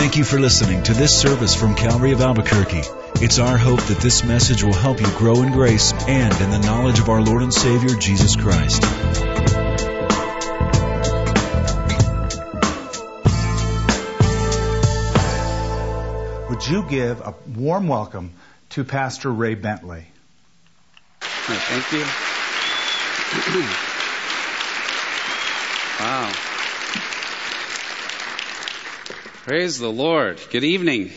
Thank you for listening to this service from Calvary of Albuquerque. It's our hope that this message will help you grow in grace and in the knowledge of our Lord and Savior, Jesus Christ. Would you give a warm welcome to Pastor Ray Bentley? Thank you. Wow. Praise the Lord. Good evening.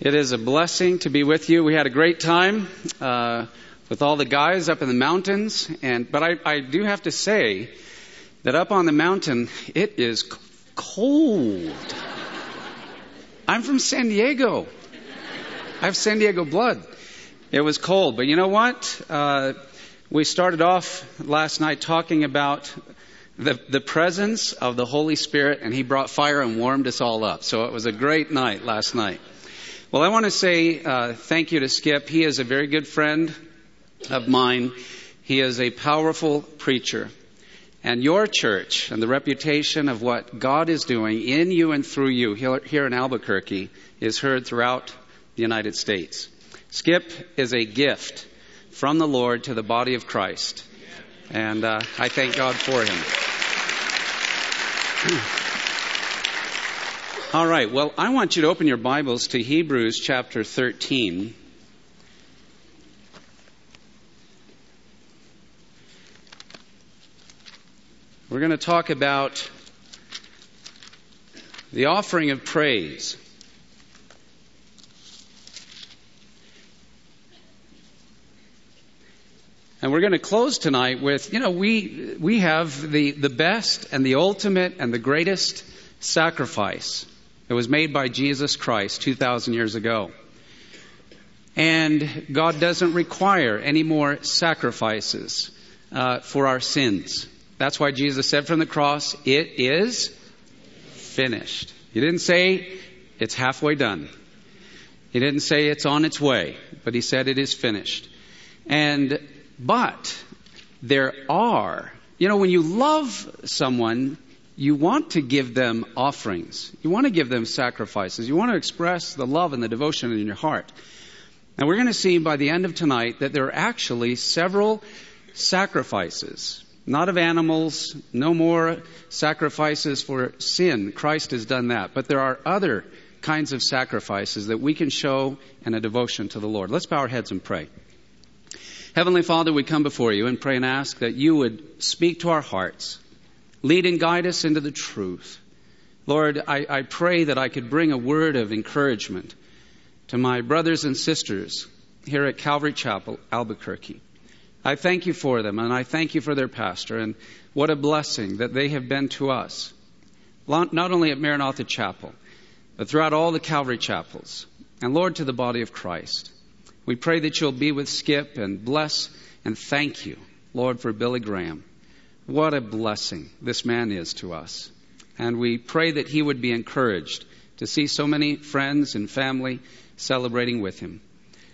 It is a blessing to be with you. We had a great time uh, with all the guys up in the mountains, and but I, I do have to say that up on the mountain it is cold. I'm from San Diego. I have San Diego blood. It was cold, but you know what? Uh, we started off last night talking about the, the presence of the Holy Spirit, and He brought fire and warmed us all up. So it was a great night last night. Well, I want to say uh, thank you to Skip. He is a very good friend of mine. He is a powerful preacher. And your church and the reputation of what God is doing in you and through you here in Albuquerque is heard throughout the United States. Skip is a gift from the Lord to the body of Christ. And uh, I thank God for him. All right, well, I want you to open your Bibles to Hebrews chapter 13. We're going to talk about the offering of praise. And we're going to close tonight with, you know, we, we have the, the best and the ultimate and the greatest sacrifice that was made by Jesus Christ 2,000 years ago. And God doesn't require any more sacrifices uh, for our sins. That's why Jesus said from the cross, it is finished. He didn't say it's halfway done. He didn't say it's on its way, but he said it is finished. And, but there are, you know, when you love someone, you want to give them offerings. You want to give them sacrifices. You want to express the love and the devotion in your heart. And we're going to see by the end of tonight that there are actually several sacrifices not of animals, no more sacrifices for sin. Christ has done that. But there are other kinds of sacrifices that we can show in a devotion to the Lord. Let's bow our heads and pray. Heavenly Father, we come before you and pray and ask that you would speak to our hearts, lead and guide us into the truth. Lord, I, I pray that I could bring a word of encouragement to my brothers and sisters here at Calvary Chapel, Albuquerque. I thank you for them, and I thank you for their pastor, and what a blessing that they have been to us, not only at Maranatha Chapel, but throughout all the Calvary chapels, and Lord, to the body of Christ. We pray that you'll be with Skip and bless and thank you, Lord, for Billy Graham. What a blessing this man is to us. And we pray that he would be encouraged to see so many friends and family celebrating with him.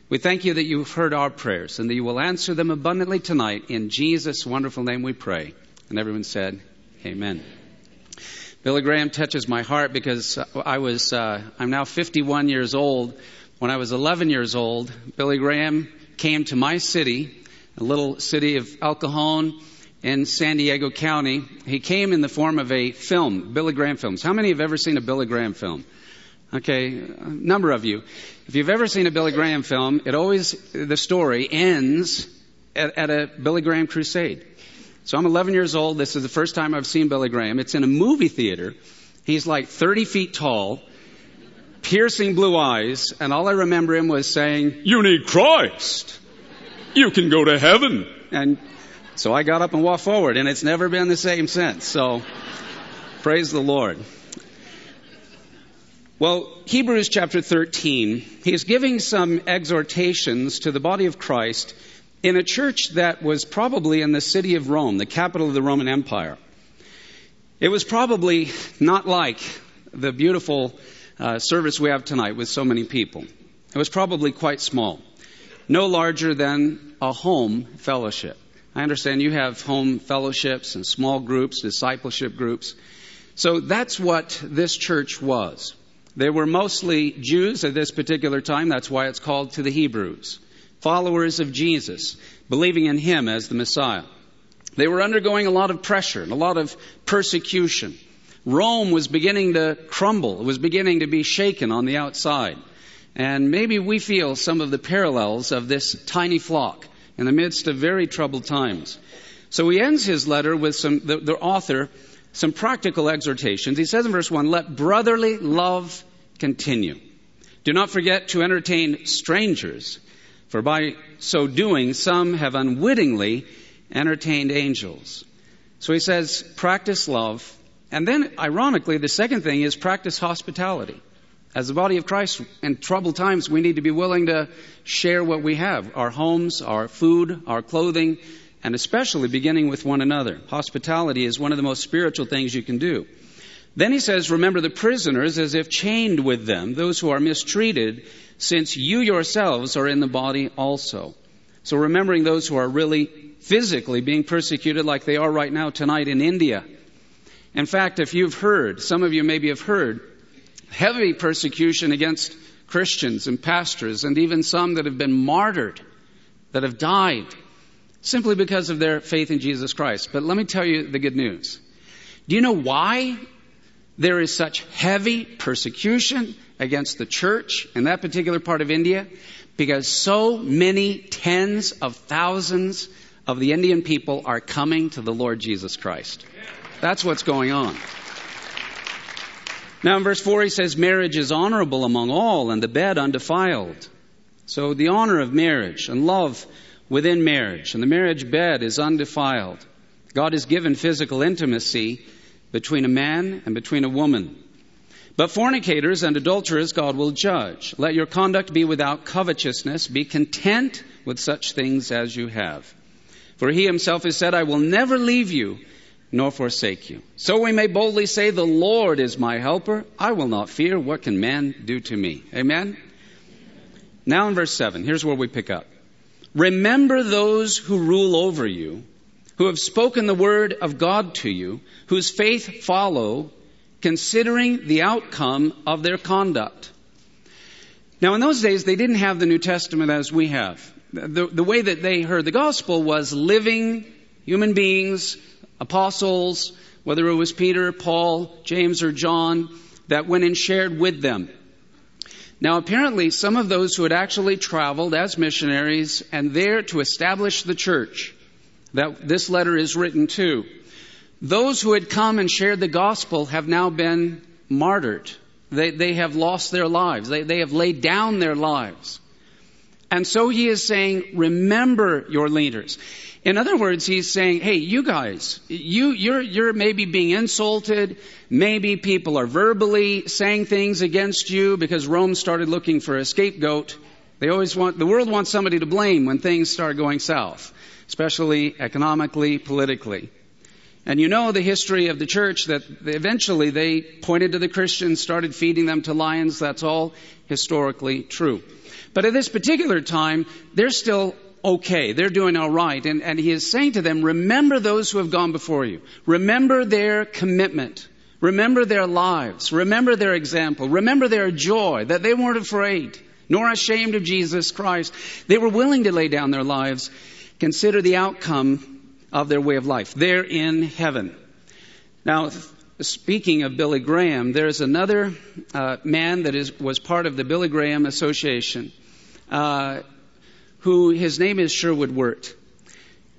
We thank you that you've heard our prayers and that you will answer them abundantly tonight. In Jesus' wonderful name we pray. And everyone said, Amen. Billy Graham touches my heart because I was, uh, I'm now 51 years old. When I was 11 years old, Billy Graham came to my city, a little city of El Cajon in San Diego County. He came in the form of a film, Billy Graham films. How many have ever seen a Billy Graham film? Okay, a number of you. If you've ever seen a Billy Graham film, it always, the story ends at, at a Billy Graham crusade. So I'm 11 years old. This is the first time I've seen Billy Graham. It's in a movie theater. He's like 30 feet tall, piercing blue eyes, and all I remember him was saying, You need Christ. You can go to heaven. And so I got up and walked forward, and it's never been the same since. So praise the Lord. Well, Hebrews chapter 13, he's giving some exhortations to the body of Christ in a church that was probably in the city of Rome, the capital of the Roman Empire. It was probably not like the beautiful uh, service we have tonight with so many people. It was probably quite small, no larger than a home fellowship. I understand you have home fellowships and small groups, discipleship groups. So that's what this church was. They were mostly Jews at this particular time. That's why it's called to the Hebrews. Followers of Jesus, believing in Him as the Messiah. They were undergoing a lot of pressure and a lot of persecution. Rome was beginning to crumble. It was beginning to be shaken on the outside. And maybe we feel some of the parallels of this tiny flock in the midst of very troubled times. So he ends his letter with some, the, the author, some practical exhortations. He says in verse 1, let brotherly love continue. Do not forget to entertain strangers, for by so doing, some have unwittingly entertained angels. So he says, practice love. And then, ironically, the second thing is practice hospitality. As the body of Christ in troubled times, we need to be willing to share what we have our homes, our food, our clothing, and especially beginning with one another. Hospitality is one of the most spiritual things you can do. Then he says, Remember the prisoners as if chained with them, those who are mistreated, since you yourselves are in the body also. So remembering those who are really physically being persecuted like they are right now tonight in India. In fact, if you've heard, some of you maybe have heard, heavy persecution against Christians and pastors, and even some that have been martyred, that have died, simply because of their faith in Jesus Christ. But let me tell you the good news. Do you know why there is such heavy persecution against the church in that particular part of India? Because so many tens of thousands of the Indian people are coming to the Lord Jesus Christ. That's what's going on. Now in verse 4 he says, marriage is honorable among all and the bed undefiled. So the honor of marriage and love within marriage and the marriage bed is undefiled. God has given physical intimacy between a man and between a woman. But fornicators and adulterers God will judge. Let your conduct be without covetousness. Be content with such things as you have. For he himself has said, I will never leave you nor forsake you. So we may boldly say, The Lord is my helper. I will not fear. What can man do to me? Amen? Now in verse 7, here's where we pick up. Remember those who rule over you, who have spoken the word of God to you, whose faith follow, considering the outcome of their conduct. Now in those days, they didn't have the New Testament as we have. The, the way that they heard the gospel was living human beings apostles, whether it was Peter, Paul, James, or John, that went and shared with them. Now, apparently, some of those who had actually traveled as missionaries and there to establish the church that this letter is written to, those who had come and shared the gospel have now been martyred. They, they have lost their lives. They, they have laid down their lives. And so he is saying, remember your leaders. In other words, he's saying, hey, you guys, you, you're, you're maybe being insulted. Maybe people are verbally saying things against you because Rome started looking for a scapegoat. They always want, the world wants somebody to blame when things start going south, especially economically, politically. And you know the history of the church that eventually they pointed to the Christians, started feeding them to lions. That's all historically true. But at this particular time, they're still okay. They're doing all right. And, and he is saying to them, remember those who have gone before you. Remember their commitment. Remember their lives. Remember their example. Remember their joy, that they weren't afraid, nor ashamed of Jesus Christ. They were willing to lay down their lives. Consider the outcome of their way of life. They're in heaven. Now, speaking of Billy Graham, there's another uh, man that is, was part of the Billy Graham Association. Uh, who his name is Sherwood Wirt.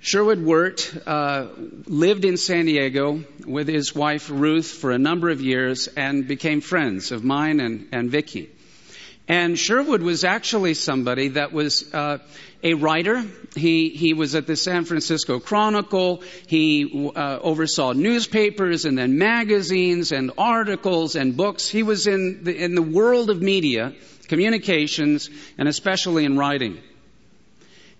Sherwood Wirt uh, lived in San Diego with his wife Ruth for a number of years and became friends of mine and, and Vicky. And Sherwood was actually somebody that was uh, a writer. He he was at the San Francisco Chronicle. He uh, oversaw newspapers and then magazines and articles and books. He was in the, in the world of media, communications, and especially in writing.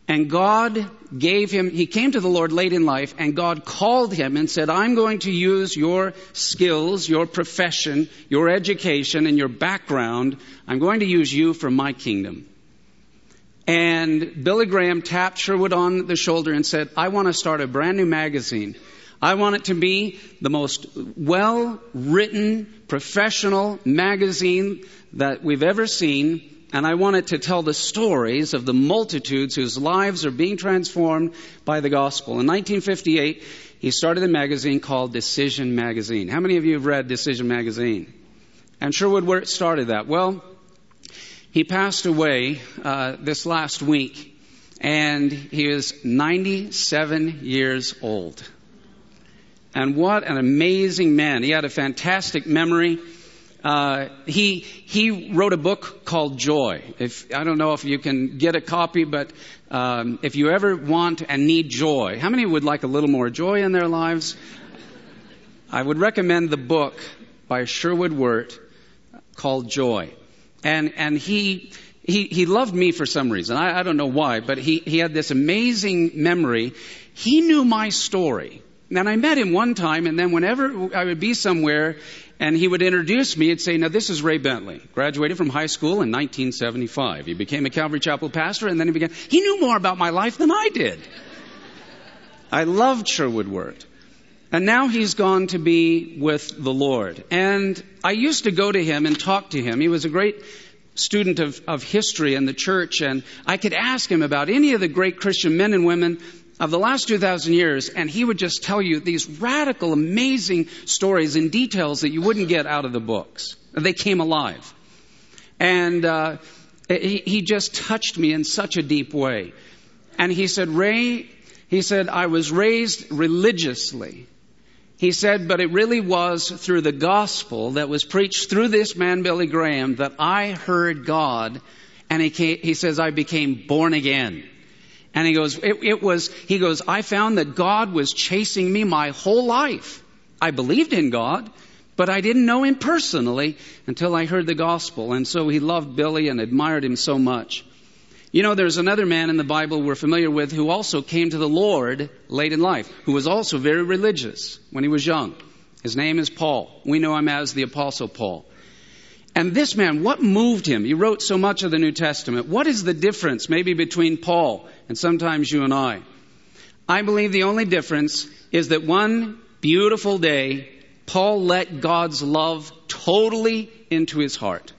And God gave him, he came to the Lord late in life, and God called him and said, I'm going to use your skills, your profession, your education, and your background. I'm going to use you for my kingdom. And Billy Graham tapped Sherwood on the shoulder and said, I want to start a brand new magazine. I want it to be the most well written professional magazine that we've ever seen. And I want it to tell the stories of the multitudes whose lives are being transformed by the gospel. In 1958, he started a magazine called Decision Magazine. How many of you have read Decision Magazine? And Sherwood started that. Well, he passed away uh, this last week, and he is 97 years old. And what an amazing man! He had a fantastic memory. Uh, he he wrote a book called Joy. If I don't know if you can get a copy, but um, if you ever want and need joy, how many would like a little more joy in their lives? I would recommend the book by Sherwood Wirt called Joy, and and he. He, he loved me for some reason. I, I don't know why, but he, he had this amazing memory. He knew my story. And I met him one time, and then whenever I would be somewhere and he would introduce me and say, Now, this is Ray Bentley. Graduated from high school in 1975. He became a Calvary Chapel pastor, and then he began. He knew more about my life than I did. I loved Sherwood Wirt. And now he's gone to be with the Lord. And I used to go to him and talk to him. He was a great student of, of history and the church, and I could ask him about any of the great Christian men and women of the last 2,000 years, and he would just tell you these radical, amazing stories and details that you wouldn't get out of the books. They came alive. And uh, he, he just touched me in such a deep way. And he said, Ray, he said, I was raised religiously. He said, but it really was through the gospel that was preached through this man, Billy Graham, that I heard God. And he, came, he says, I became born again. And he goes, it, it was, he goes, I found that God was chasing me my whole life. I believed in God, but I didn't know him personally until I heard the gospel. And so he loved Billy and admired him so much. You know, there's another man in the Bible we're familiar with who also came to the Lord late in life, who was also very religious when he was young. His name is Paul. We know him as the Apostle Paul. And this man, what moved him? He wrote so much of the New Testament. What is the difference maybe between Paul and sometimes you and I? I believe the only difference is that one beautiful day, Paul let God's love totally into his heart.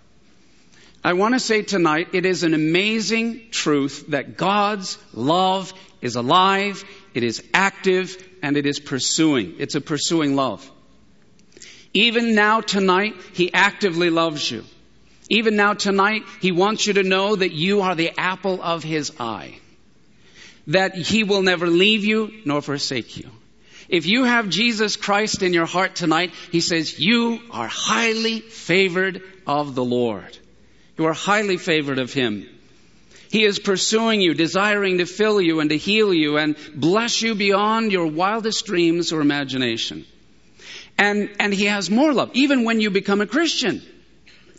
I want to say tonight, it is an amazing truth that God's love is alive, it is active, and it is pursuing. It's a pursuing love. Even now tonight, He actively loves you. Even now tonight, He wants you to know that you are the apple of His eye. That He will never leave you nor forsake you. If you have Jesus Christ in your heart tonight, He says, you are highly favored of the Lord. You are highly favored of Him. He is pursuing you, desiring to fill you and to heal you and bless you beyond your wildest dreams or imagination. And, and he has more love, even when you become a Christian.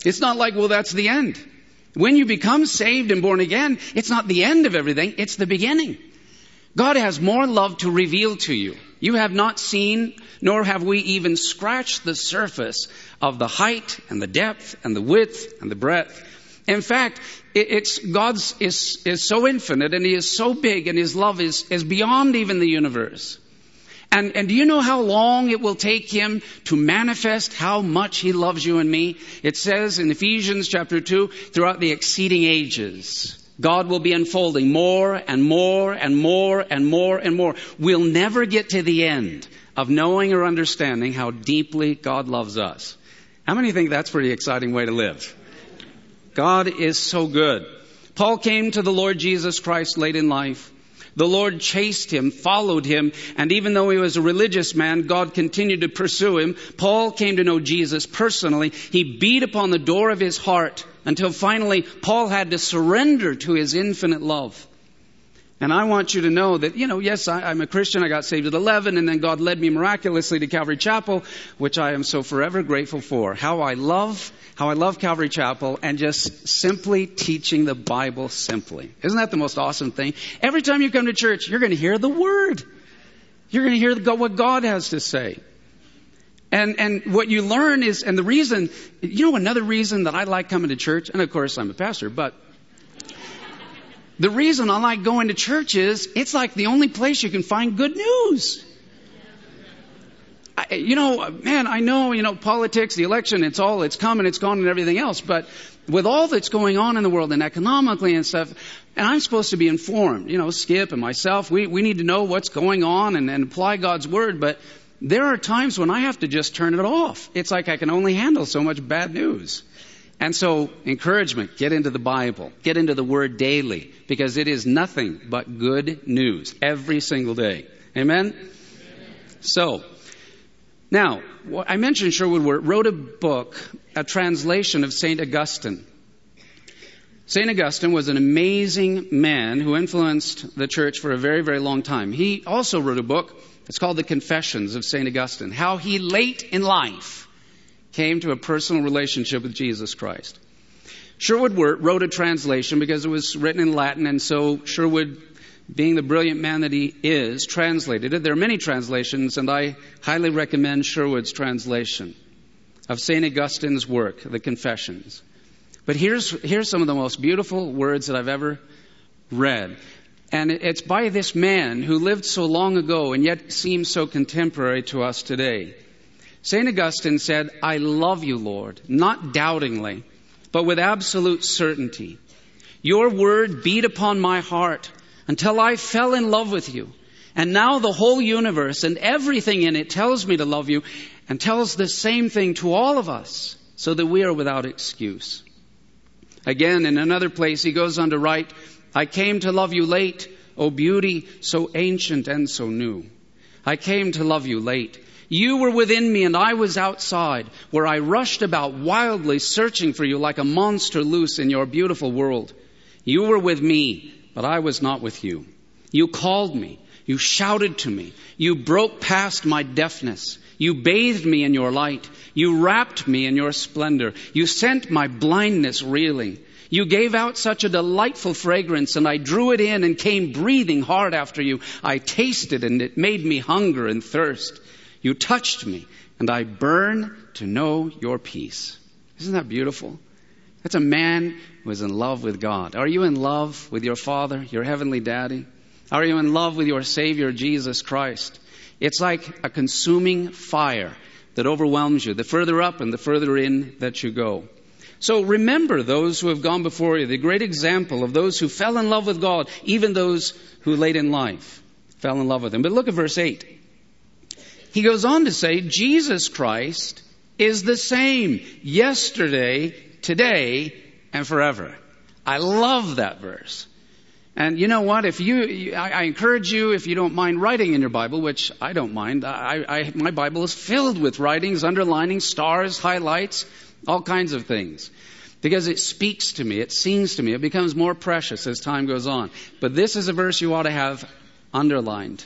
It's not like, well, that's the end. When you become saved and born again, it's not the end of everything, it's the beginning. God has more love to reveal to you. You have not seen, nor have we even scratched the surface of the height and the depth and the width and the breadth. In fact, it's God's is, is so infinite and He is so big and His love is, is beyond even the universe. And, and do you know how long it will take him to manifest how much he loves you and me? It says in Ephesians chapter 2, throughout the exceeding ages, God will be unfolding more and more and more and more and more. We'll never get to the end of knowing or understanding how deeply God loves us. How many think that's a pretty exciting way to live? God is so good. Paul came to the Lord Jesus Christ late in life. The Lord chased him, followed him, and even though he was a religious man, God continued to pursue him. Paul came to know Jesus personally. He beat upon the door of his heart until finally Paul had to surrender to his infinite love. And I want you to know that, you know, yes, I, am a Christian. I got saved at 11, and then God led me miraculously to Calvary Chapel, which I am so forever grateful for. How I love, how I love Calvary Chapel and just simply teaching the Bible simply. Isn't that the most awesome thing? Every time you come to church, you're going to hear the Word. You're going to hear the, what God has to say. And, and what you learn is, and the reason, you know, another reason that I like coming to church, and of course I'm a pastor, but the reason I like going to church is it's like the only place you can find good news. I, you know, man, I know, you know, politics, the election, it's all, it's come and it's gone and everything else, but with all that's going on in the world and economically and stuff, and I'm supposed to be informed, you know, Skip and myself, we, we need to know what's going on and, and apply God's word, but there are times when I have to just turn it off. It's like I can only handle so much bad news. And so, encouragement, get into the Bible, get into the Word daily, because it is nothing but good news every single day. Amen? Amen. So, now, I mentioned Sherwood wrote a book, a translation of St. Augustine. St. Augustine was an amazing man who influenced the church for a very, very long time. He also wrote a book, it's called The Confessions of St. Augustine, how he late in life came to a personal relationship with Jesus Christ. Sherwood wrote a translation because it was written in Latin, and so Sherwood, being the brilliant man that he is, translated it. There are many translations, and I highly recommend Sherwood's translation of St. Augustine's work, The Confessions. But here's, here's some of the most beautiful words that I've ever read. And it's by this man who lived so long ago and yet seems so contemporary to us today. St. Augustine said, I love you, Lord, not doubtingly, but with absolute certainty. Your word beat upon my heart until I fell in love with you. And now the whole universe and everything in it tells me to love you and tells the same thing to all of us so that we are without excuse. Again, in another place, he goes on to write, I came to love you late, O beauty so ancient and so new. I came to love you late. You were within me and I was outside, where I rushed about wildly searching for you like a monster loose in your beautiful world. You were with me, but I was not with you. You called me. You shouted to me. You broke past my deafness. You bathed me in your light. You wrapped me in your splendor. You sent my blindness reeling. You gave out such a delightful fragrance, and I drew it in and came breathing hard after you. I tasted, and it made me hunger and thirst. You touched me, and I burn to know your peace. Isn't that beautiful? That's a man who is in love with God. Are you in love with your Father, your heavenly daddy? Are you in love with your Savior, Jesus Christ? It's like a consuming fire that overwhelms you, the further up and the further in that you go. So remember those who have gone before you, the great example of those who fell in love with God, even those who late in life fell in love with Him. But look at verse 8. He goes on to say, Jesus Christ is the same yesterday, today, and forever. I love that verse. And you know what? If you, I, encourage you, if you don't mind writing in your Bible, which I don't mind, I, I, my Bible is filled with writings, underlining, stars, highlights, all kinds of things. Because it speaks to me, it sings to me, it becomes more precious as time goes on. But this is a verse you ought to have underlined.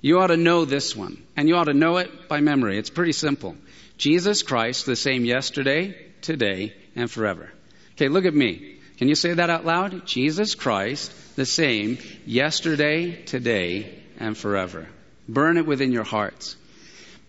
You ought to know this one, and you ought to know it by memory. It's pretty simple. Jesus Christ, the same yesterday, today, and forever. Okay, look at me. Can you say that out loud? Jesus Christ, the same yesterday, today, and forever. Burn it within your hearts.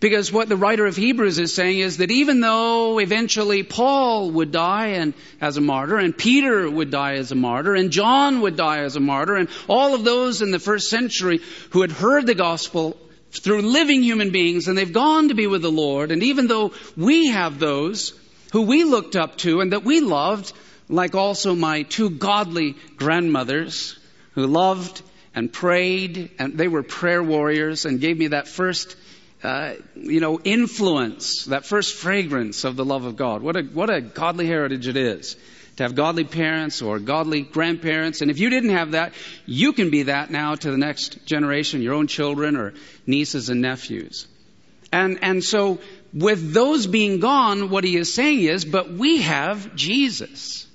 Because what the writer of Hebrews is saying is that even though eventually Paul would die and as a martyr, and Peter would die as a martyr, and John would die as a martyr, and all of those in the first century who had heard the gospel through living human beings and they've gone to be with the Lord, and even though we have those who we looked up to and that we loved, like also my two godly grandmothers who loved and prayed, and they were prayer warriors and gave me that first uh, you know, influence, that first fragrance of the love of God. What a, what a godly heritage it is to have godly parents or godly grandparents. And if you didn't have that, you can be that now to the next generation, your own children or nieces and nephews. And, and so with those being gone, what he is saying is, but we have Jesus.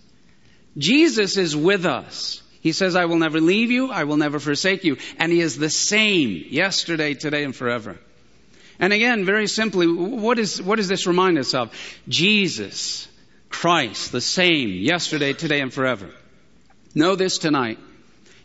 Jesus is with us. He says, I will never leave you, I will never forsake you. And he is the same yesterday, today, and forever. And again, very simply, what, is, what does this remind us of? Jesus, Christ, the same yesterday, today, and forever. Know this tonight.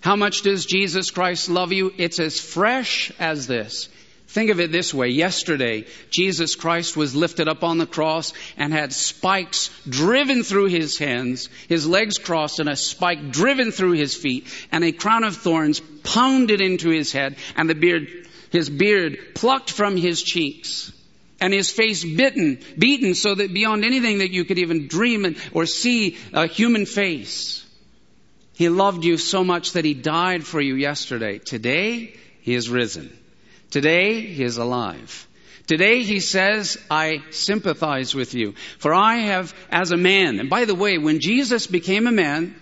How much does Jesus Christ love you? It's as fresh as this. Think of it this way. Yesterday, Jesus Christ was lifted up on the cross and had spikes driven through his hands, his legs crossed and a spike driven through his feet, and a crown of thorns pounded into his head, and the beard his beard plucked from his cheeks. and his face bitten, beaten so that beyond anything that you could even dream or see a human face. He loved you so much that he died for you yesterday. Today, he is risen. Today, he is alive. Today he says, I sympathize with you. For I have, as a man, and by the way, when Jesus became a man,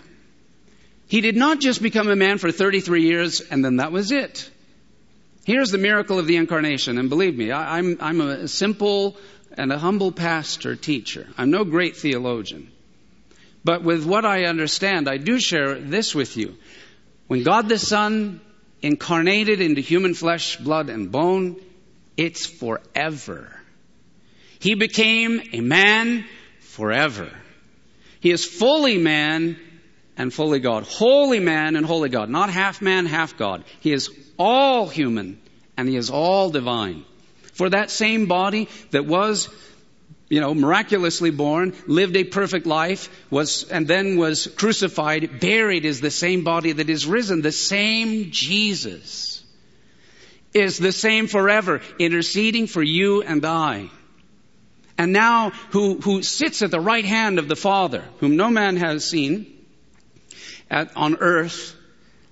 he did not just become a man for 33 years and then that was it. Here's the miracle of the incarnation, and believe me, I, I'm, I'm a simple and a humble pastor teacher. I'm no great theologian. But with what I understand, I do share this with you. When God the Son incarnated into human flesh, blood, and bone, it's forever. He became a man forever. He is fully man and fully God. Holy man and holy God. Not half man, half God. He is all human and he is all divine. For that same body that was you know, miraculously born, lived a perfect life, was, and then was crucified, buried is the same body that is risen, the same Jesus is the same forever, interceding for you and I. And now who, who sits at the right hand of the Father, whom no man has seen at, on earth,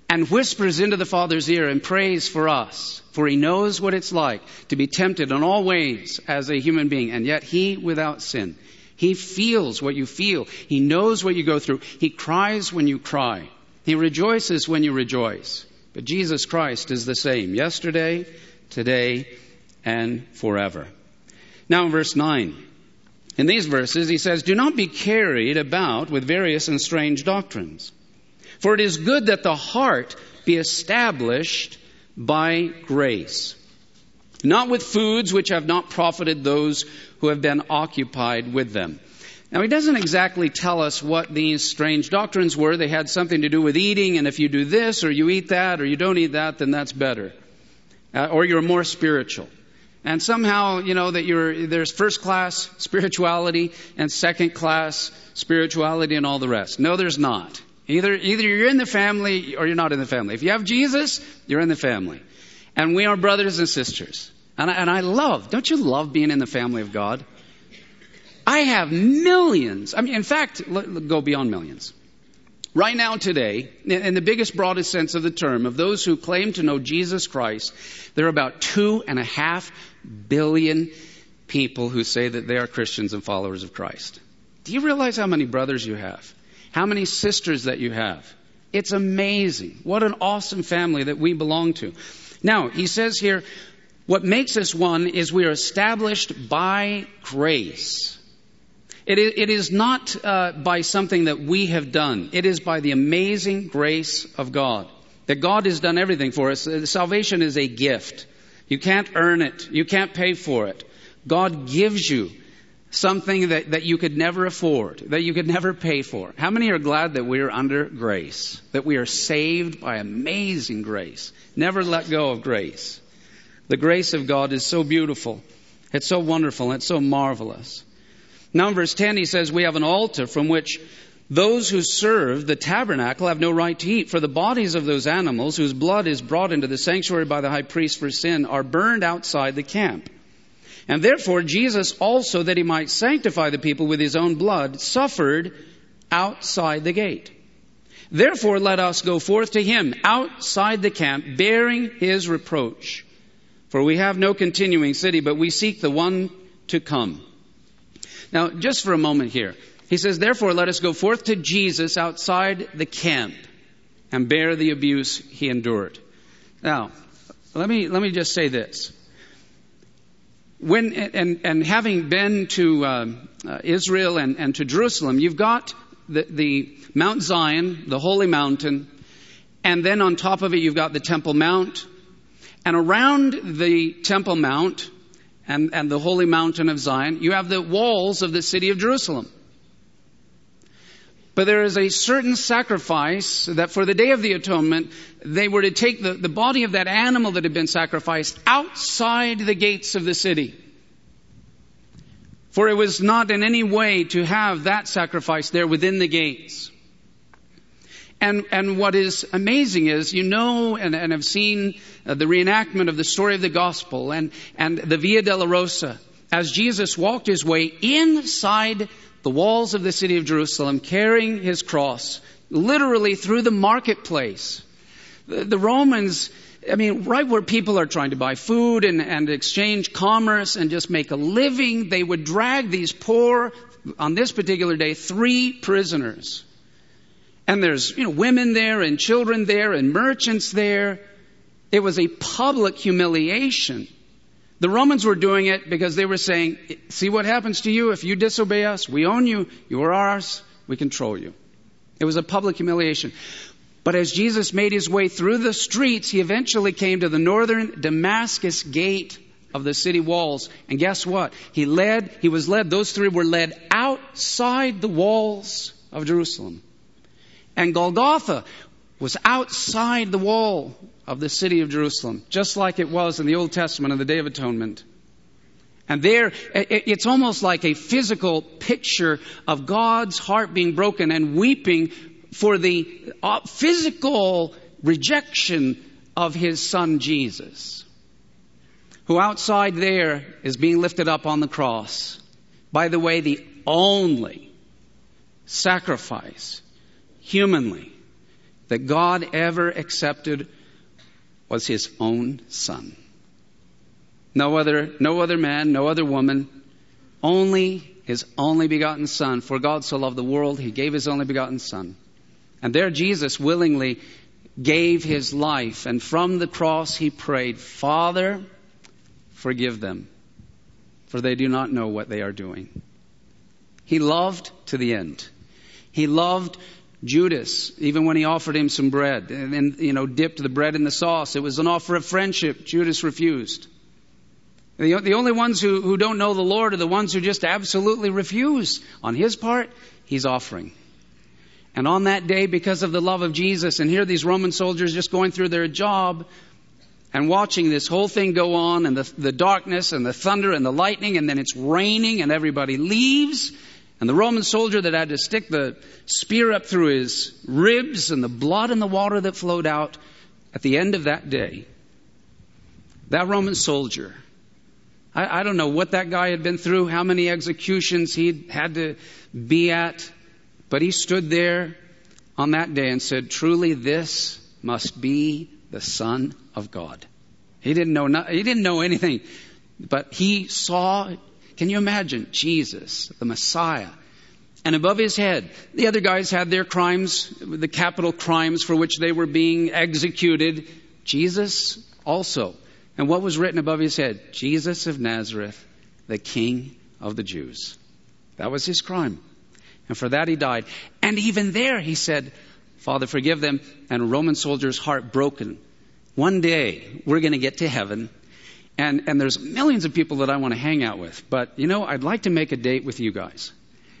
and whispers into the Father's ear and prays for us, for he knows what it's like to be tempted in all ways as a human being, and yet he without sin. He feels what you feel. He knows what you go through. He cries when you cry. He rejoices when you rejoice. But Jesus Christ is the same yesterday, today, and forever. Now in verse 9. In these verses, he says, Do not be carried about with various and strange doctrines. For it is good that the heart be established by grace, not with foods which have not profited those who have been occupied with them. Now, he doesn't exactly tell us what these strange doctrines were. They had something to do with eating, and if you do this, or you eat that, or you don't eat that, then that's better. Uh, or you're more spiritual. And somehow, you know, that you're, there's first class spirituality and second class spirituality and all the rest. No, there's not. Either, either you're in the family or you're not in the family. If you have Jesus, you're in the family. And we are brothers and sisters. And I, and I love, don't you love being in the family of God? I have millions. I mean, in fact, go beyond millions. Right now, today, in the biggest, broadest sense of the term, of those who claim to know Jesus Christ, there are about two and a half billion people who say that they are Christians and followers of Christ. Do you realize how many brothers you have? How many sisters that you have? It's amazing. What an awesome family that we belong to. Now, he says here, what makes us one is we are established by grace. It is, not uh, by something that we have done. It is by the amazing grace of God. That God has done everything for us. Salvation is a gift. You can't earn it. You can't pay for it. God gives you something that, that you could never afford, that you could never pay for. How many are glad that we are under grace? That we are saved by amazing grace? Never let go of grace. The grace of God is so beautiful. It's so wonderful. It's so marvelous. Now in verse 10 he says, we have an altar from which those who serve the tabernacle have no right to eat, for the bodies of those animals whose blood is brought into the sanctuary by the high priest for sin are burned outside the camp. And therefore Jesus also, that he might sanctify the people with his own blood, suffered outside the gate. Therefore let us go forth to him outside the camp, bearing his reproach. For we have no continuing city, but we seek the one to come. Now, just for a moment here. He says, therefore, let us go forth to Jesus outside the camp and bear the abuse he endured. Now, let me, let me just say this. When, and, and having been to uh, uh, Israel and, and to Jerusalem, you've got the, the Mount Zion, the holy mountain, and then on top of it you've got the Temple Mount, and around the Temple Mount and, and the holy mountain of Zion, you have the walls of the city of Jerusalem. But there is a certain sacrifice that for the Day of the Atonement, they were to take the, the body of that animal that had been sacrificed outside the gates of the city. For it was not in any way to have that sacrifice there within the gates. And, and what is amazing is, you know, and, and have seen uh, the reenactment of the story of the gospel and, and the Via Dolorosa as Jesus walked his way inside the walls of the city of Jerusalem carrying his cross, literally through the marketplace. The, the Romans, I mean, right where people are trying to buy food and, and exchange commerce and just make a living, they would drag these poor, on this particular day, three prisoners. And there's, you know, women there and children there and merchants there. It was a public humiliation. The Romans were doing it because they were saying, see what happens to you if you disobey us? We own you. You are ours. We control you. It was a public humiliation. But as Jesus made his way through the streets, he eventually came to the northern Damascus gate of the city walls. And guess what? He led, he was led, those three were led outside the walls of Jerusalem. And Golgotha was outside the wall of the city of Jerusalem, just like it was in the Old Testament on the Day of Atonement. And there, it's almost like a physical picture of God's heart being broken and weeping for the uh, physical rejection of his son Jesus, who outside there is being lifted up on the cross. By the way, the only sacrifice humanly that God ever accepted was his own son. No other, no other man, no other woman, only his only begotten son. For God so loved the world, he gave his only begotten son. And there Jesus willingly gave his life. And from the cross he prayed, Father, forgive them, for they do not know what they are doing. He loved to the end. He loved Judas, even when he offered him some bread and, and, you know, dipped the bread in the sauce, it was an offer of friendship. Judas refused. The, the only ones who, who don't know the Lord are the ones who just absolutely refuse. On his part, he's offering. And on that day, because of the love of Jesus, and here these Roman soldiers just going through their job and watching this whole thing go on, and the, the darkness and the thunder and the lightning, and then it's raining, and everybody leaves, and the Roman soldier that had to stick the spear up through his ribs and the blood and the water that flowed out at the end of that day, that Roman soldier, I, I don't know what that guy had been through, how many executions he'd had to be at, but he stood there on that day and said, Truly, this must be the Son of God. He didn't know, he didn't know anything, but he saw can you imagine Jesus, the Messiah? And above his head, the other guys had their crimes, the capital crimes for which they were being executed. Jesus also. And what was written above his head? Jesus of Nazareth, the King of the Jews. That was his crime. And for that he died. And even there he said, Father, forgive them. And a Roman soldier's heart broken. One day we're going to get to heaven and, and there's millions of people that I want to hang out with. But, you know, I'd like to make a date with you guys.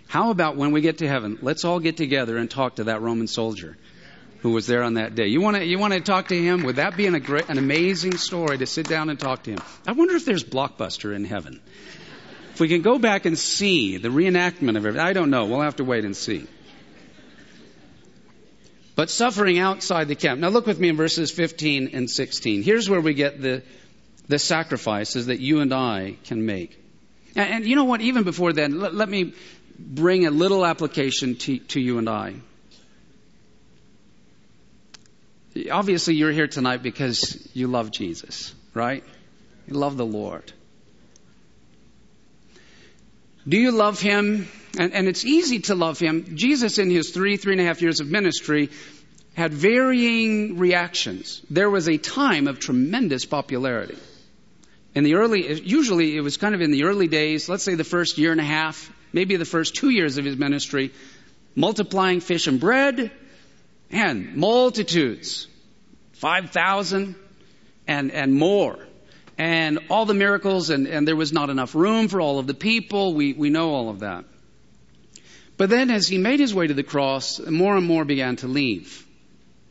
How about when we get to heaven, let's all get together and talk to that Roman soldier who was there on that day. You want to, you want to talk to him? Would that be an, an amazing story to sit down and talk to him? I wonder if there's Blockbuster in heaven. If we can go back and see the reenactment of everything, I don't know. We'll have to wait and see. But suffering outside the camp. Now look with me in verses 15 and 16. Here's where we get the, the sacrifices that you and I can make. And, and you know what? Even before then, let, let me bring a little application to, to you and I. Obviously, you're here tonight because you love Jesus, right? You love the Lord. Do you love Him? And, and, it's easy to love Him. Jesus, in His three, three and a half years of ministry, had varying reactions. There was a time of tremendous popularity in the early, usually it was kind of in the early days, let's say the first year and a half, maybe the first two years of his ministry, multiplying fish and bread, and multitudes, 5,000 and, and more. And all the miracles, and, and there was not enough room for all of the people. We, we know all of that. But then as he made his way to the cross, more and more began to leave.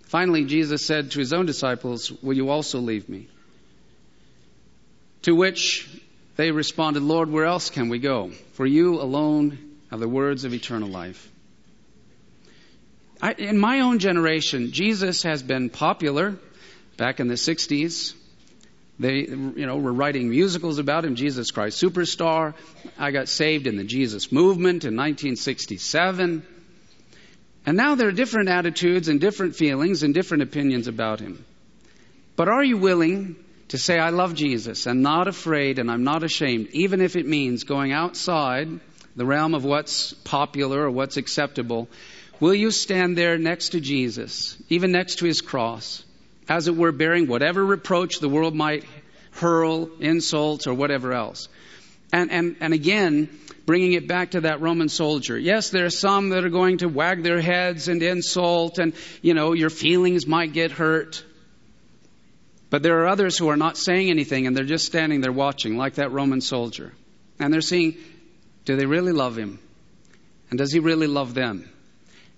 Finally, Jesus said to his own disciples, Will you also leave me? To which they responded, Lord, where else can we go? For you alone have the words of eternal life. I, in my own generation, Jesus has been popular back in the 60s. They, you know, were writing musicals about him, Jesus Christ Superstar. I got saved in the Jesus movement in 1967. And now there are different attitudes and different feelings and different opinions about him. But are you willing to say, I love Jesus and not afraid and I'm not ashamed, even if it means going outside the realm of what's popular or what's acceptable? Will you stand there next to Jesus, even next to his cross, as it were, bearing whatever reproach the world might hurl, insults, or whatever else? And, and, and again, bringing it back to that Roman soldier. Yes, there are some that are going to wag their heads and insult, and, you know, your feelings might get hurt. But there are others who are not saying anything and they're just standing there watching, like that Roman soldier. And they're seeing, do they really love him? And does he really love them?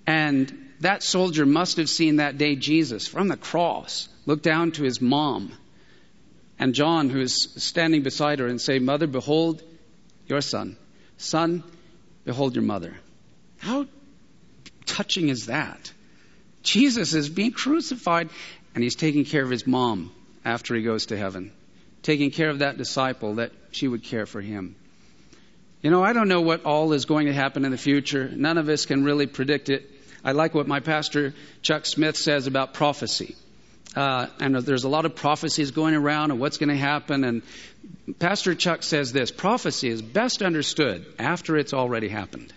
And that soldier must have seen that day Jesus from the cross look down to his mom and John, who is standing beside her, and say, Mother, behold your son. Son, behold your mother. How touching is that? Jesus is being crucified, and he's taking care of his mom after he goes to heaven, taking care of that disciple that she would care for him. You know, I don't know what all is going to happen in the future. None of us can really predict it. I like what my pastor Chuck Smith says about prophecy. Uh, and there's a lot of prophecies going around of what's going to happen. And Pastor Chuck says this prophecy is best understood after it's already happened.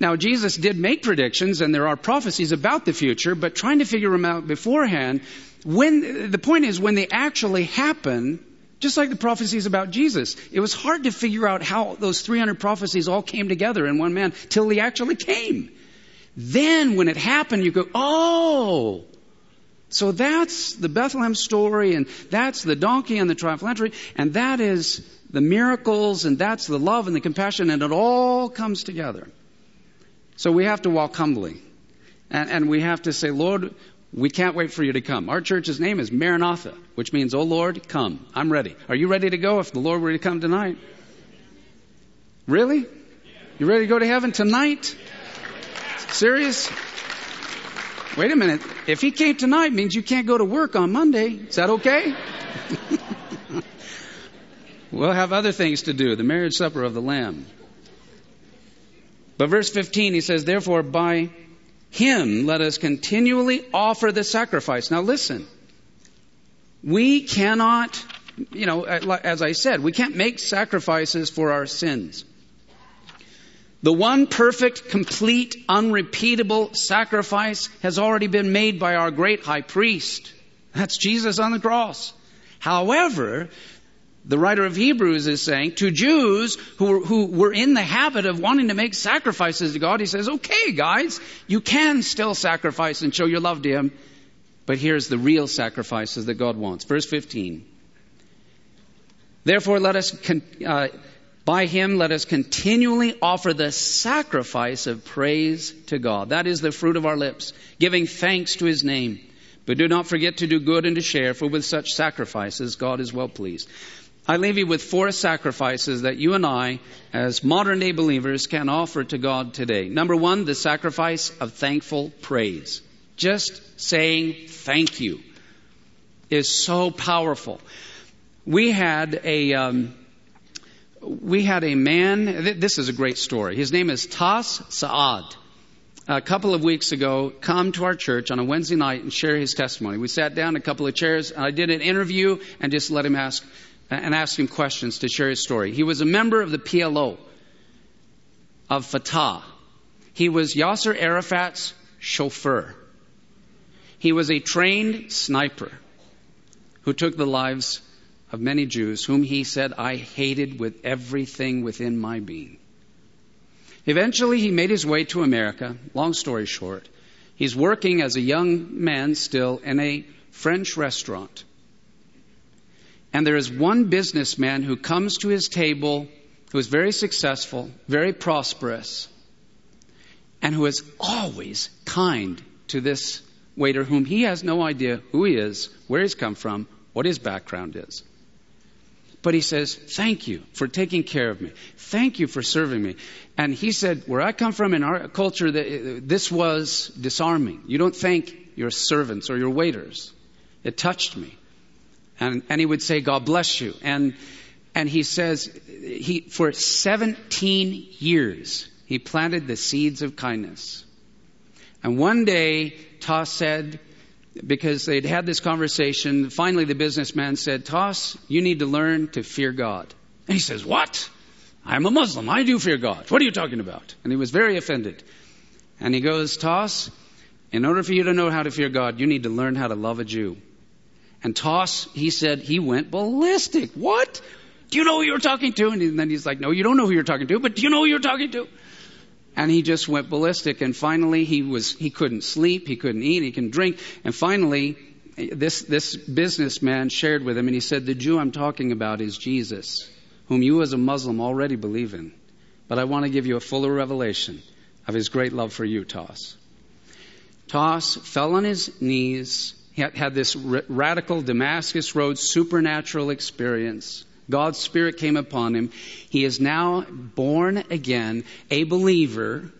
Now, Jesus did make predictions, and there are prophecies about the future, but trying to figure them out beforehand, when, the point is, when they actually happen, just like the prophecies about Jesus, it was hard to figure out how those 300 prophecies all came together in one man till he actually came. Then when it happened, you go, oh, so that's the Bethlehem story, and that's the donkey and the triumphal entry, and that is the miracles, and that's the love and the compassion, and it all comes together. So we have to walk humbly. And, and we have to say, Lord, we can't wait for you to come. Our church's name is Maranatha, which means, Oh Lord, come. I'm ready. Are you ready to go if the Lord were to come tonight? Really? You ready to go to heaven tonight? Serious? Wait a minute. If he came tonight, means you can't go to work on Monday. Is that okay? we'll have other things to do. The marriage supper of the Lamb. But verse 15, he says, Therefore, by him let us continually offer the sacrifice. Now listen. We cannot, you know, as I said, we can't make sacrifices for our sins. The one perfect, complete, unrepeatable sacrifice has already been made by our great high priest. That's Jesus on the cross. However, the writer of Hebrews is saying to Jews who, who were in the habit of wanting to make sacrifices to God, he says, okay, guys, you can still sacrifice and show your love to Him, but here's the real sacrifices that God wants. Verse 15. Therefore, let us, con- uh, by him, let us continually offer the sacrifice of praise to God. That is the fruit of our lips, giving thanks to his name. But do not forget to do good and to share, for with such sacrifices God is well pleased. I leave you with four sacrifices that you and I, as modern day believers, can offer to God today. Number one, the sacrifice of thankful praise. Just saying thank you is so powerful. We had a, um, we had a man, this is a great story. His name is Tass Saada. A couple of weeks ago, come to our church on a Wednesday night and share his testimony. We sat down a couple of chairs and I did an interview and just let him ask and ask him questions to share his story. He was a member of the PLO of Fatah. He was Yasser Arafat's chauffeur. He was a trained sniper who took the lives of many Jews whom he said, I hated with everything within my being. Eventually, he made his way to America. Long story short, he's working as a young man still in a French restaurant. And there is one businessman who comes to his table who is very successful, very prosperous, and who is always kind to this waiter whom he has no idea who he is, where he's come from, what his background is. But he says, Thank you for taking care of me. Thank you for serving me. And he said, Where I come from in our culture, this was disarming. You don't thank your servants or your waiters. It touched me. And, and he would say, God bless you. And, and he says, he, for 17 years, he planted the seeds of kindness. And one day, Tass said, because they'd had this conversation, finally the businessman said, Tass, you need to learn to fear God. And he says, What? I'm a Muslim. I do fear God. What are you talking about? And he was very offended. And he goes, Tass, in order for you to know how to fear God, you need to learn how to love a Jew. And Tass, he said, he went ballistic. What? Do you know who you're talking to? And then he's like, No, you don't know who you're talking to, but do you know who you're talking to? And he just went ballistic. And finally, he was he couldn't sleep, he couldn't eat, he couldn't drink. And finally, this this businessman shared with him, and he said, "The Jew I'm talking about is Jesus, whom you as a Muslim already believe in. But I want to give you a fuller revelation of his great love for you, Tass." Tass fell on his knees. He had this radical Damascus Road supernatural experience. God's Spirit came upon him. He is now born again, a believer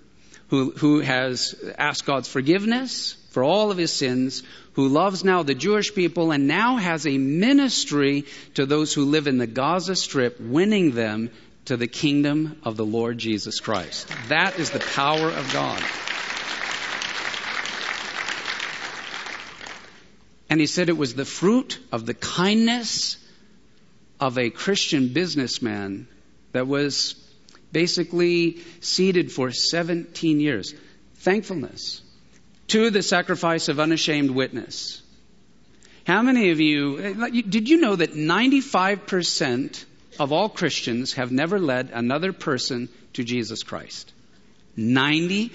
who, who has asked God's forgiveness for all of his sins, who loves now the Jewish people and now has a ministry to those who live in the Gaza Strip, winning them to the kingdom of the Lord Jesus Christ. That is the power of God. And he said it was the fruit of the kindness of a Christian businessman that was basically seated for 17 years. Thankfulness. To the sacrifice of unashamed witness. How many of you, did you know that 95% of all Christians have never led another person to Jesus Christ? 95%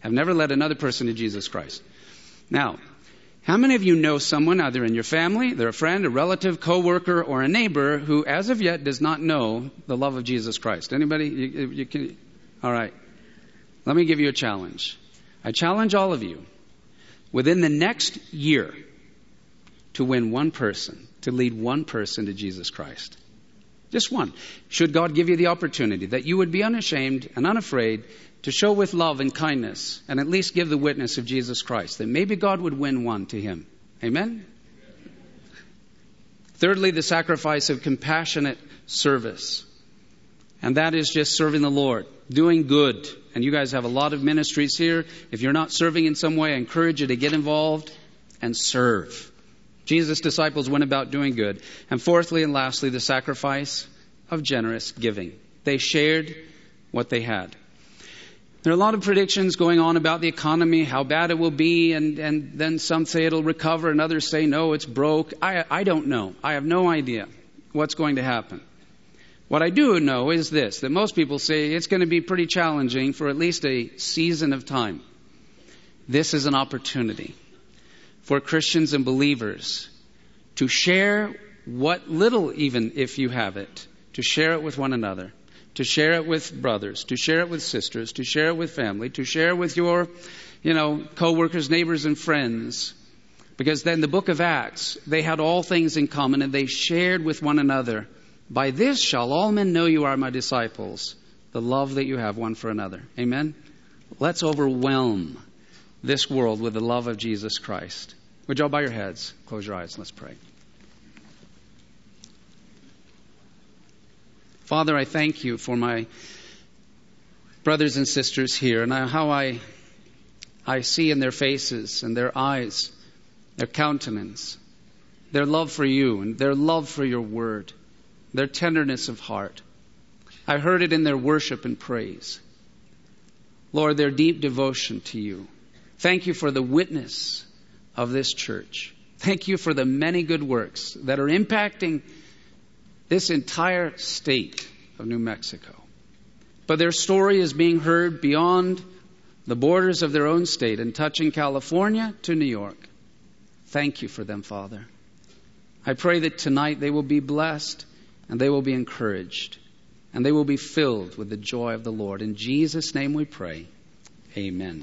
have never led another person to Jesus Christ. Now, how many of you know someone, either in your family, they're a friend, a relative, coworker, or a neighbor, who as of yet does not know the love of Jesus Christ? Anybody? You, you can, all right. Let me give you a challenge. I challenge all of you within the next year to win one person, to lead one person to Jesus Christ. Just one. Should God give you the opportunity that you would be unashamed and unafraid to show with love and kindness and at least give the witness of Jesus Christ, that maybe God would win one to him. Amen? Thirdly, the sacrifice of compassionate service. And that is just serving the Lord, doing good. And you guys have a lot of ministries here. If you're not serving in some way, I encourage you to get involved and serve. Jesus' disciples went about doing good. And fourthly and lastly, the sacrifice of generous giving. They shared what they had. There are a lot of predictions going on about the economy, how bad it will be, and, and then some say it'll recover, and others say, no, it's broke. I, I don't know. I have no idea what's going to happen. What I do know is this that most people say it's going to be pretty challenging for at least a season of time. This is an opportunity for Christians and believers to share what little, even if you have it, to share it with one another to share it with brothers, to share it with sisters, to share it with family, to share it with your, you know, co-workers, neighbors, and friends. Because then the book of Acts, they had all things in common and they shared with one another. By this shall all men know you are my disciples, the love that you have one for another. Amen? Let's overwhelm this world with the love of Jesus Christ. Would you all bow your heads? Close your eyes. and Let's pray. Father, I thank you for my brothers and sisters here and how I, I see in their faces and their eyes, their countenance, their love for you and their love for your word, their tenderness of heart. I heard it in their worship and praise. Lord, their deep devotion to you. Thank you for the witness of this church. Thank you for the many good works that are impacting this entire state of New Mexico. But their story is being heard beyond the borders of their own state and touching California to New York. Thank you for them, Father. I pray that tonight they will be blessed and they will be encouraged and they will be filled with the joy of the Lord. In Jesus' name we pray. Amen.